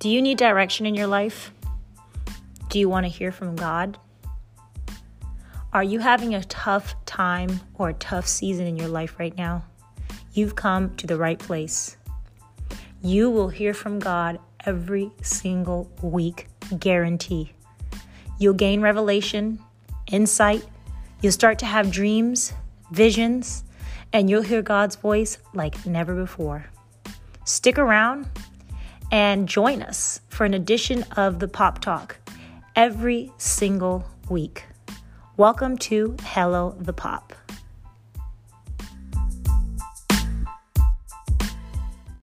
Do you need direction in your life? Do you want to hear from God? Are you having a tough time or a tough season in your life right now? You've come to the right place. You will hear from God every single week, guarantee. You'll gain revelation, insight, you'll start to have dreams, visions, and you'll hear God's voice like never before. Stick around and join us for an edition of the Pop Talk every single week. Welcome to Hello the Pop.